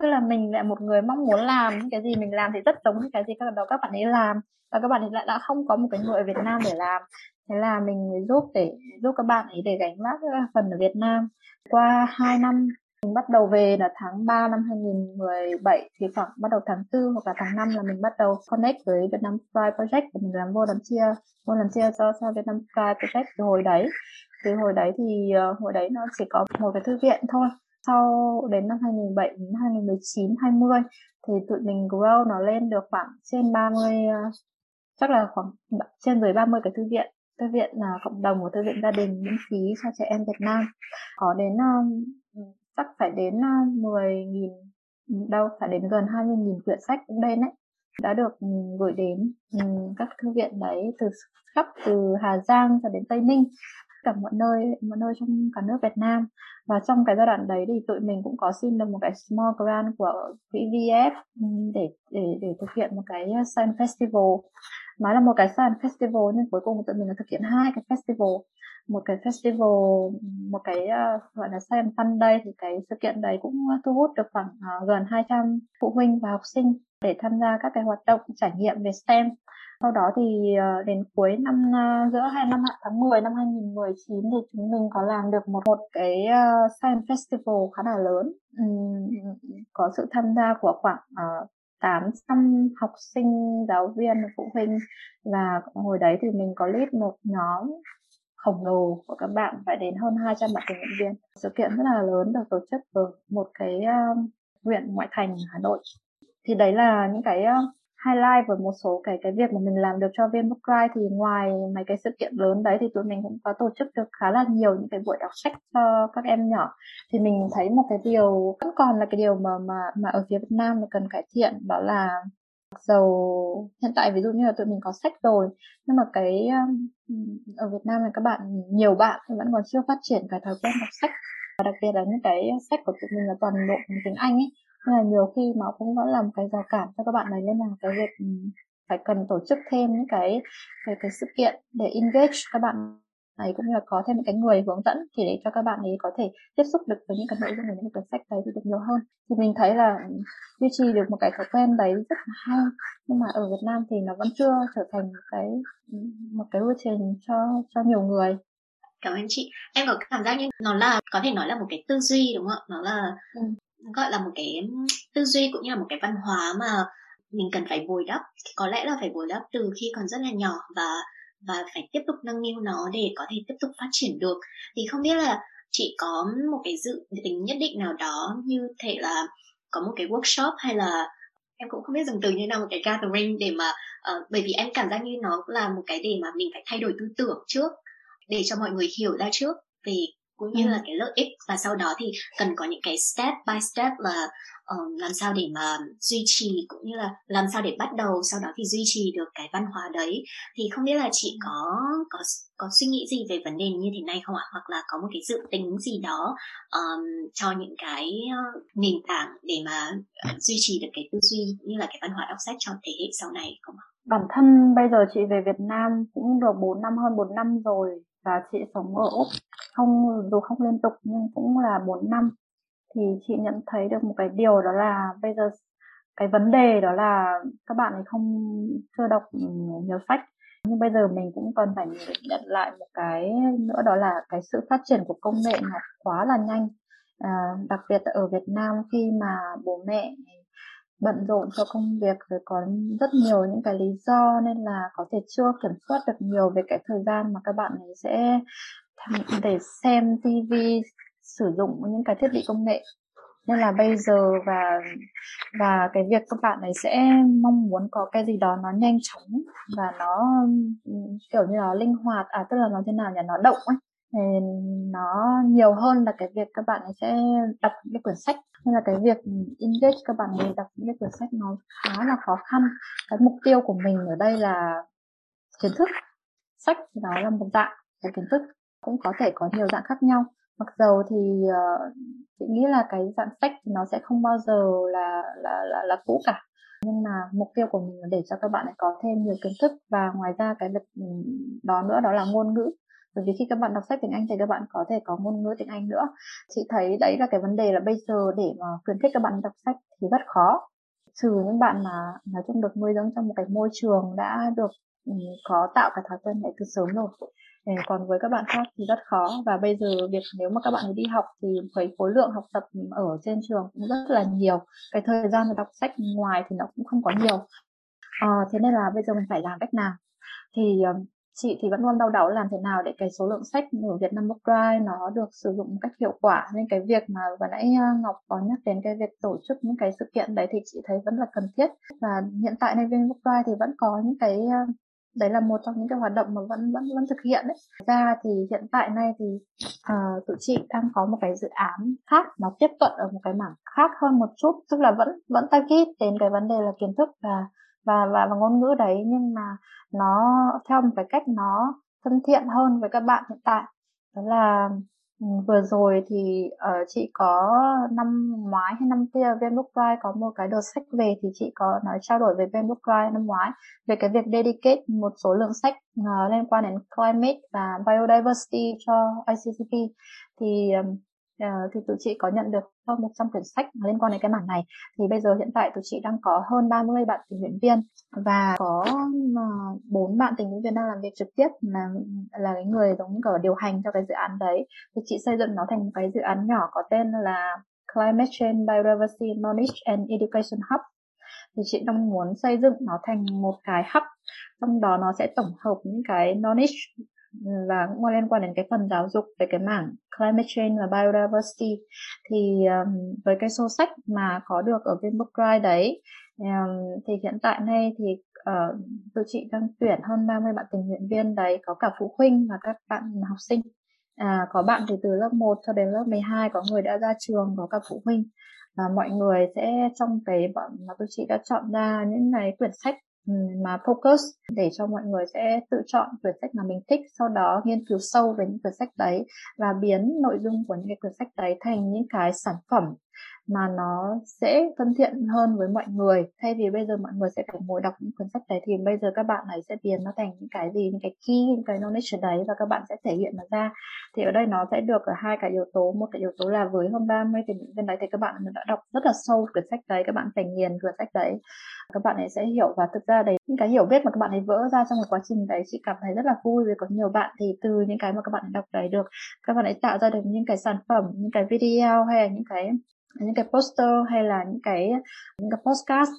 Tức là mình lại một người mong muốn làm cái gì mình làm thì rất giống cái gì các bạn đầu các bạn ấy làm. Và các bạn ấy lại đã không có một cái người ở Việt Nam để làm thế là mình giúp để giúp các bạn ấy để gánh vác ờ, phần ở Việt Nam. Qua 2 năm mình bắt đầu về là tháng 3 năm 2017 thì khoảng bắt đầu tháng 4 hoặc là tháng 5 là mình bắt đầu connect với Việt Nam Project để mình làm volunteer volunteer cho cho Việt Nam Pride Project từ hồi đấy. Từ hồi đấy thì uh, hồi đấy nó chỉ có một cái thư viện thôi. Sau đến năm 2017 đến 2019 20 thì tụi mình grow nó lên được khoảng trên 30 uh, ờ, chắc là khoảng trên dưới 30 cái thư viện thư viện là cộng đồng của thư viện gia đình miễn phí cho trẻ em Việt Nam. Có đến uh, chắc phải đến à, uh, 10.000 đâu phải đến gần 20.000 quyển sách cũng đây đấy. Đã được um, gửi đến um, các thư viện đấy từ khắp từ Hà Giang cho đến Tây Ninh cả mọi nơi mọi nơi trong cả nước Việt Nam. Và trong cái giai đoạn đấy thì tụi mình cũng có xin được một cái small grant của quỹ VF để để để thực hiện một cái à, science festival nó là một cái science festival nhưng cuối cùng tụi mình đã thực hiện hai cái festival. Một cái festival một cái uh, gọi là science fun day thì cái sự kiện đấy cũng thu hút được khoảng uh, gần 200 phụ huynh và học sinh để tham gia các cái hoạt động trải nghiệm về STEM. Sau đó thì uh, đến cuối năm uh, giữa hai năm tháng 10 năm 2019 thì chúng mình có làm được một một cái uh, science festival khá là lớn. Um, có sự tham gia của khoảng uh, 800 học sinh, giáo viên, phụ huynh và hồi đấy thì mình có lead một nhóm khổng lồ của các bạn phải đến hơn 200 bạn tình nguyện viên. Sự kiện rất là lớn được tổ chức ở một cái uh, huyện ngoại thành Hà Nội. Thì đấy là những cái uh, highlight với một số cái cái việc mà mình làm được cho viên book thì ngoài mấy cái sự kiện lớn đấy thì tụi mình cũng có tổ chức được khá là nhiều những cái buổi đọc sách cho các em nhỏ. Thì mình thấy một cái điều vẫn còn là cái điều mà mà mà ở phía Việt Nam thì cần cải thiện, đó là dầu, hiện tại ví dụ như là tụi mình có sách rồi, nhưng mà cái um, ở Việt Nam là các bạn, nhiều bạn thì vẫn còn chưa phát triển cái thói quen đọc sách. Và đặc biệt là những cái sách của tụi mình là toàn bộ tiếng Anh ấy nên là nhiều khi nó cũng vẫn là một cái rào cản cho các bạn ấy nên là cái việc ừ, phải cần tổ chức thêm những cái cái cái sự kiện để engage các bạn ấy cũng như là có thêm những cái người hướng dẫn thì để cho các bạn ấy có thể tiếp xúc được với những cái nội dung của những cái cuốn sách đấy thì được nhiều hơn. Thì mình thấy là duy trì được một cái thói quen đấy rất là hay nhưng mà ở Việt Nam thì nó vẫn chưa trở thành một cái một cái routine cho cho nhiều người. Cảm ơn chị. Em có cảm giác như nó là có thể nói là một cái tư duy đúng không ạ? Nó là ừ gọi là một cái tư duy cũng như là một cái văn hóa mà mình cần phải bồi đắp. Có lẽ là phải bồi đắp từ khi còn rất là nhỏ và và phải tiếp tục nâng niu nó để có thể tiếp tục phát triển được. Thì không biết là chị có một cái dự tính nhất định nào đó như thể là có một cái workshop hay là em cũng không biết dùng từ như nào một cái gathering để mà uh, bởi vì em cảm giác như nó là một cái để mà mình phải thay đổi tư tưởng trước để cho mọi người hiểu ra trước về cũng như ừ. là cái lợi ích. Và sau đó thì cần có những cái step by step là uh, làm sao để mà duy trì cũng như là làm sao để bắt đầu sau đó thì duy trì được cái văn hóa đấy. Thì không biết là chị có có có suy nghĩ gì về vấn đề như thế này không ạ? Hoặc là có một cái dự tính gì đó um, cho những cái uh, nền tảng để mà duy trì được cái tư duy như là cái văn hóa đọc sách cho thế hệ sau này không ạ? Bản thân bây giờ chị về Việt Nam cũng được 4 năm hơn 4 năm rồi và chị sống ở Úc. Không dù không liên tục nhưng cũng là 4 năm. Thì chị nhận thấy được một cái điều đó là bây giờ cái vấn đề đó là các bạn ấy không chưa đọc ừ, nhiều sách. Nhưng bây giờ mình cũng cần phải nhận lại một cái nữa đó là cái sự phát triển của công nghệ nó quá là nhanh. À, đặc biệt ở Việt Nam khi mà bố mẹ bận rộn cho công việc rồi có rất nhiều những cái lý do nên là có thể chưa kiểm soát được nhiều về cái thời gian mà các bạn ấy sẽ để xem TV sử dụng những cái thiết bị công nghệ. Nên là bây giờ và và cái việc các bạn ấy sẽ mong muốn có cái gì đó nó nhanh chóng và nó, kiểu như nó linh hoạt à tức là nó thế nào nhỉ? Nó động ấy thì nó nhiều hơn là cái việc các bạn ấy sẽ đọc những cái quyển sách. Nên là cái việc engage các bạn ấy đọc những cái quyển sách nó khá là khó khăn. Cái mục tiêu của mình ở đây là kiến thức. Sách thì nó là một dạng của kiến thức cũng có thể có nhiều dạng khác nhau. Mặc dầu thì uh, chị nghĩ là cái dạng sách thì nó sẽ không bao giờ là là là, là cũ cả. Nhưng mà mục tiêu của mình là để cho các bạn ấy có thêm nhiều kiến thức và ngoài ra cái việc ừ, đó nữa đó là ngôn ngữ bởi vì khi các bạn đọc sách tiếng Anh thì các bạn có thể có ngôn ngữ tiếng Anh nữa. Chị thấy đấy là cái vấn đề là bây giờ để mà khuyến khích các bạn đọc sách thì rất khó. Trừ những bạn mà nói chung được nuôi dưỡng trong một cái môi trường đã được ừ, có tạo cái thói quen này từ sớm rồi ừ, còn với các bạn khác thì rất khó. Và bây giờ việc nếu mà các bạn đi học thì với khối lượng học tập ở trên trường cũng rất là nhiều. Cái thời gian để đọc sách ngoài thì nó cũng không có nhiều. À, thế nên là bây giờ mình phải làm cách nào? Thì ờ, chị thì vẫn luôn đau đầu làm thế nào để cái số lượng sách ở Việt Nam Book Drive nó được sử dụng một cách hiệu quả. Nên cái việc mà vừa nãy à, Ngọc có nhắc đến cái việc tổ chức những cái sự kiện đấy thì chị thấy vẫn là cần thiết. Và hiện tại ใน viên Book Drive thì vẫn có những cái à, đấy là một trong những cái hoạt động mà vẫn vẫn vẫn thực hiện đấy. Ra thì hiện tại nay thì uh, tụi chị đang có một cái dự án khác nó tiếp cận ở một cái mảng khác hơn một chút tức là vẫn vẫn target đến cái vấn đề là kiến thức và và và, và ngôn ngữ đấy nhưng mà nó theo một cái cách nó thân thiện hơn với các bạn hiện tại. Đó là ừ, vừa rồi thì uh, chị có năm ngoái hay năm kia VnBook Pride có một cái đợt sách về thì chị có nói trao đổi với VnBook Pride năm ngoái về cái việc dedicate một số lượng sách uh, liên quan đến climate và biodiversity cho ICCP thì um, uh, thì tụi chị có nhận được hơn 100 quyển sách liên quan đến cái mảng này. Thì bây giờ hiện tại tụi chị đang có hơn 30 bạn tình nguyện viên và có ờ, bốn uh, bạn tình nguyện viên đang làm việc trực tiếp là là cái người giống như kiểu điều hành cho cái dự án đấy. Thì chị xây dựng nó thành một cái dự án nhỏ có tên là Climate Change Biodiversity Knowledge and Education Hub. Thì chị đang muốn xây dựng nó thành một cái hub trong đó nó sẽ tổng hợp những cái knowledge và cũng liên quan đến cái phần giáo dục về cái mảng climate change và biodiversity. Thì um, với cái số sách mà có được ở bên Bookright đấy um, thì hiện tại nay thì uh, tụi chị đang tuyển hơn 30 bạn tình nguyện viên đấy có cả phụ huynh và các bạn học sinh. À, có bạn thì từ lớp 1 cho đến lớp 12 có người đã ra trường có cả phụ huynh. Và mọi người sẽ trong cái bọn mà tôi chị đã chọn ra những cái quyển sách mà focus để cho mọi người sẽ tự chọn quyển sách mà mình thích, sau đó nghiên cứu sâu về những quyển sách đấy và biến nội dung của những cái quyển sách đấy thành những cái sản phẩm mà nó sẽ thân thiện hơn với mọi người. Thay vì bây giờ mọi người sẽ phải ngồi đọc những cuốn sách đấy, thì bây giờ các bạn ấy sẽ biến nó thành những cái gì, những cái key, những cái knowledge đấy và các bạn sẽ thể hiện nó ra. Thì ở đây nó sẽ được ở hai cái yếu tố. Một cái yếu tố là với hơn 30 thì bên đấy thì các bạn đã đọc rất là sâu cuốn sách đấy, các bạn phải nghiền cuốn sách đấy. Các bạn ấy sẽ hiểu và thực ra đấy, những cái hiểu biết mà các bạn ấy vỡ ra trong một quá trình đấy, chị cảm thấy rất là vui vì có nhiều bạn thì từ những cái mà các bạn ấy đọc đấy được. Các bạn ấy tạo ra được những cái sản phẩm, những cái video hay là những cái những cái poster hay là những cái những cái podcast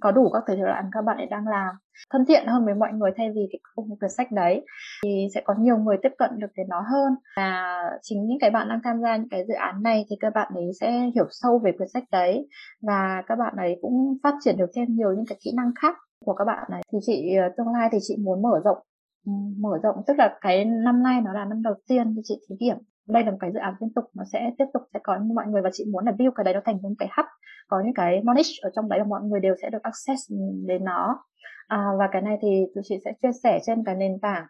có đủ các thể loại các bạn ấy đang làm. Thân thiện hơn với mọi người thay vì cái cuốn quyển sách đấy, thì sẽ có nhiều người tiếp cận được đến nó hơn. Và chính những cái bạn đang tham gia những cái dự án này thì các bạn ấy sẽ hiểu sâu về quyển sách đấy, và các bạn ấy cũng phát triển được thêm nhiều những cái kỹ năng khác của các bạn này. Thì chị ờ, tương lai thì chị muốn mở rộng ừ, mở rộng, tức là cái năm nay nó là năm đầu tiên thì chị thí điểm đây là một cái dự án liên tục nó sẽ tiếp tục sẽ có mọi người và chị muốn là build cái đấy nó thành một cái hub có những cái knowledge ở trong đấy và mọi người đều sẽ được access đến nó. À, và cái này thì tụi chị sẽ chia sẻ trên cái nền tảng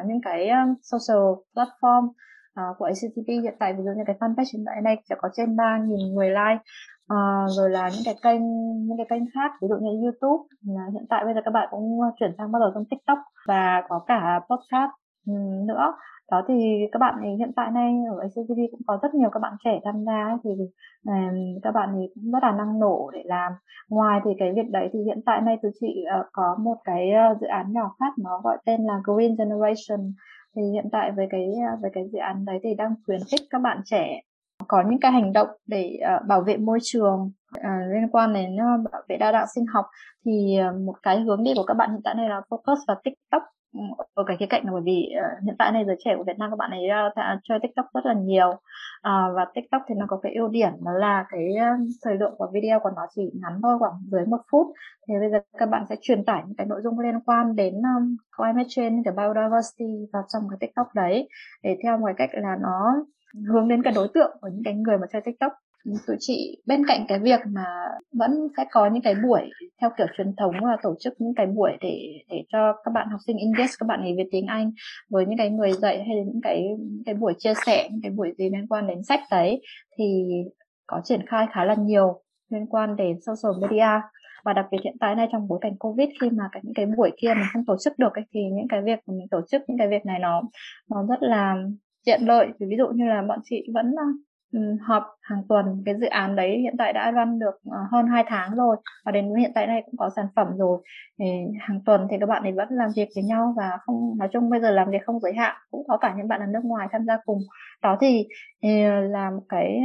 uh, những cái um, social platform uh, của ACTP hiện tại. Ví dụ như cái fanpage hiện tại này sẽ có trên 3.000 người like À, rồi là những cái kênh những cái kênh khác ví dụ như YouTube. À, hiện tại bây giờ các bạn cũng chuyển sang bắt đầu trong TikTok và có cả podcast um, nữa đó thì các bạn ấy hiện tại nay ở ACTV cũng có rất nhiều các bạn trẻ tham gia ấy, thì um, các bạn ấy cũng rất là năng nổ để làm. Ngoài thì cái việc đấy thì hiện tại nay tụi chị uh, có một cái uh, dự án nhỏ khác nó gọi tên là Green Generation. Thì hiện tại với cái ờ, với cái dự án đấy thì đang khuyến khích các bạn trẻ có những cái hành động để uh, bảo vệ môi trường uh, liên quan đến uh, bảo vệ đa dạng sinh học. Thì uh, một cái hướng đi của các bạn hiện tại này là focus vào TikTok ở cái khía cạnh là bởi vì uh, hiện tại này giới trẻ của Việt Nam các bạn ấy uh, chơi TikTok rất là nhiều. Uh, và TikTok thì nó có cái ưu điểm đó là cái uh, thời lượng của video của nó chỉ ngắn thôi khoảng dưới một phút. Thì bây giờ các bạn sẽ truyền tải những cái nội dung liên quan đến um, climate change cái biodiversity vào trong cái TikTok đấy. Để theo một cái cách là nó hướng đến cái đối tượng của những cái người mà chơi TikTok tụi chị bên cạnh cái việc mà vẫn sẽ có những cái buổi theo kiểu truyền thống là tổ chức những cái buổi để để cho các bạn học sinh English các bạn ấy về tiếng Anh với những cái người dạy hay là những cái những cái buổi chia sẻ những cái buổi gì liên quan đến sách đấy thì có triển khai khá là nhiều liên quan đến social media. Và đặc biệt hiện tại này trong bối cảnh covid khi mà cái những cái buổi kia mình không tổ chức được ấy, thì những cái việc mình tổ chức những cái việc này nó nó rất là tiện lợi. Ví dụ như là bọn chị vẫn Ừ, họp hàng tuần cái dự án đấy hiện tại đã run được ờ, hơn 2 tháng rồi và đến hiện tại này cũng có sản phẩm rồi. Thì hàng tuần thì các bạn ấy vẫn làm việc với nhau và không nói chung bây giờ làm việc không giới hạn cũng có cả những bạn ở nước ngoài tham gia cùng. Đó thì, thì là một cái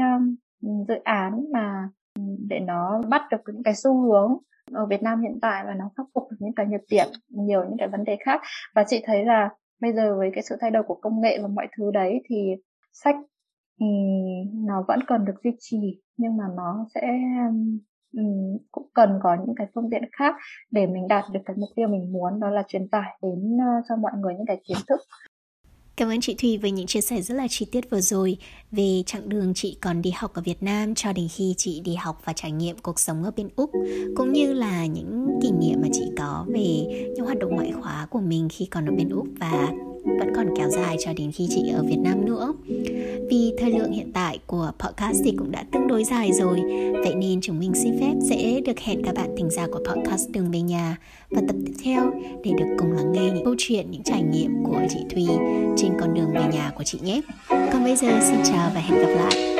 dự án mà ừ, để nó bắt được những cái xu hướng ở Việt Nam hiện tại và nó khắc phục được những cái nhược điểm nhiều những cái vấn đề khác. Và chị thấy là bây giờ với cái sự thay đổi của công nghệ và mọi thứ đấy thì sách Ừ, nó vẫn cần được duy trì nhưng mà nó sẽ um, cũng cần có những cái phương tiện khác để mình đạt được cái mục tiêu mình muốn đó là truyền tải đến uh, cho mọi người những cái kiến thức. Cảm ơn chị Thùy với những chia sẻ rất là chi tiết vừa rồi. Về chặng đường chị còn đi học ở Việt Nam cho đến khi chị đi học và trải nghiệm cuộc sống ở bên Úc cũng như là những kỷ niệm mà chị có về những hoạt động ngoại khóa của mình khi còn ở bên Úc và vẫn còn kéo dài cho đến khi chị ở Việt Nam nữa. Vì thời lượng hiện tại của podcast thì cũng đã tương đối dài rồi, vậy nên chúng mình xin phép sẽ được hẹn các bạn thính giả của podcast Đường về nhà và tập tiếp theo để được cùng lắng nghe những câu chuyện, những trải nghiệm của chị Thùy trên con đường về nhà của chị nhé. Còn bây giờ xin chào và hẹn gặp lại.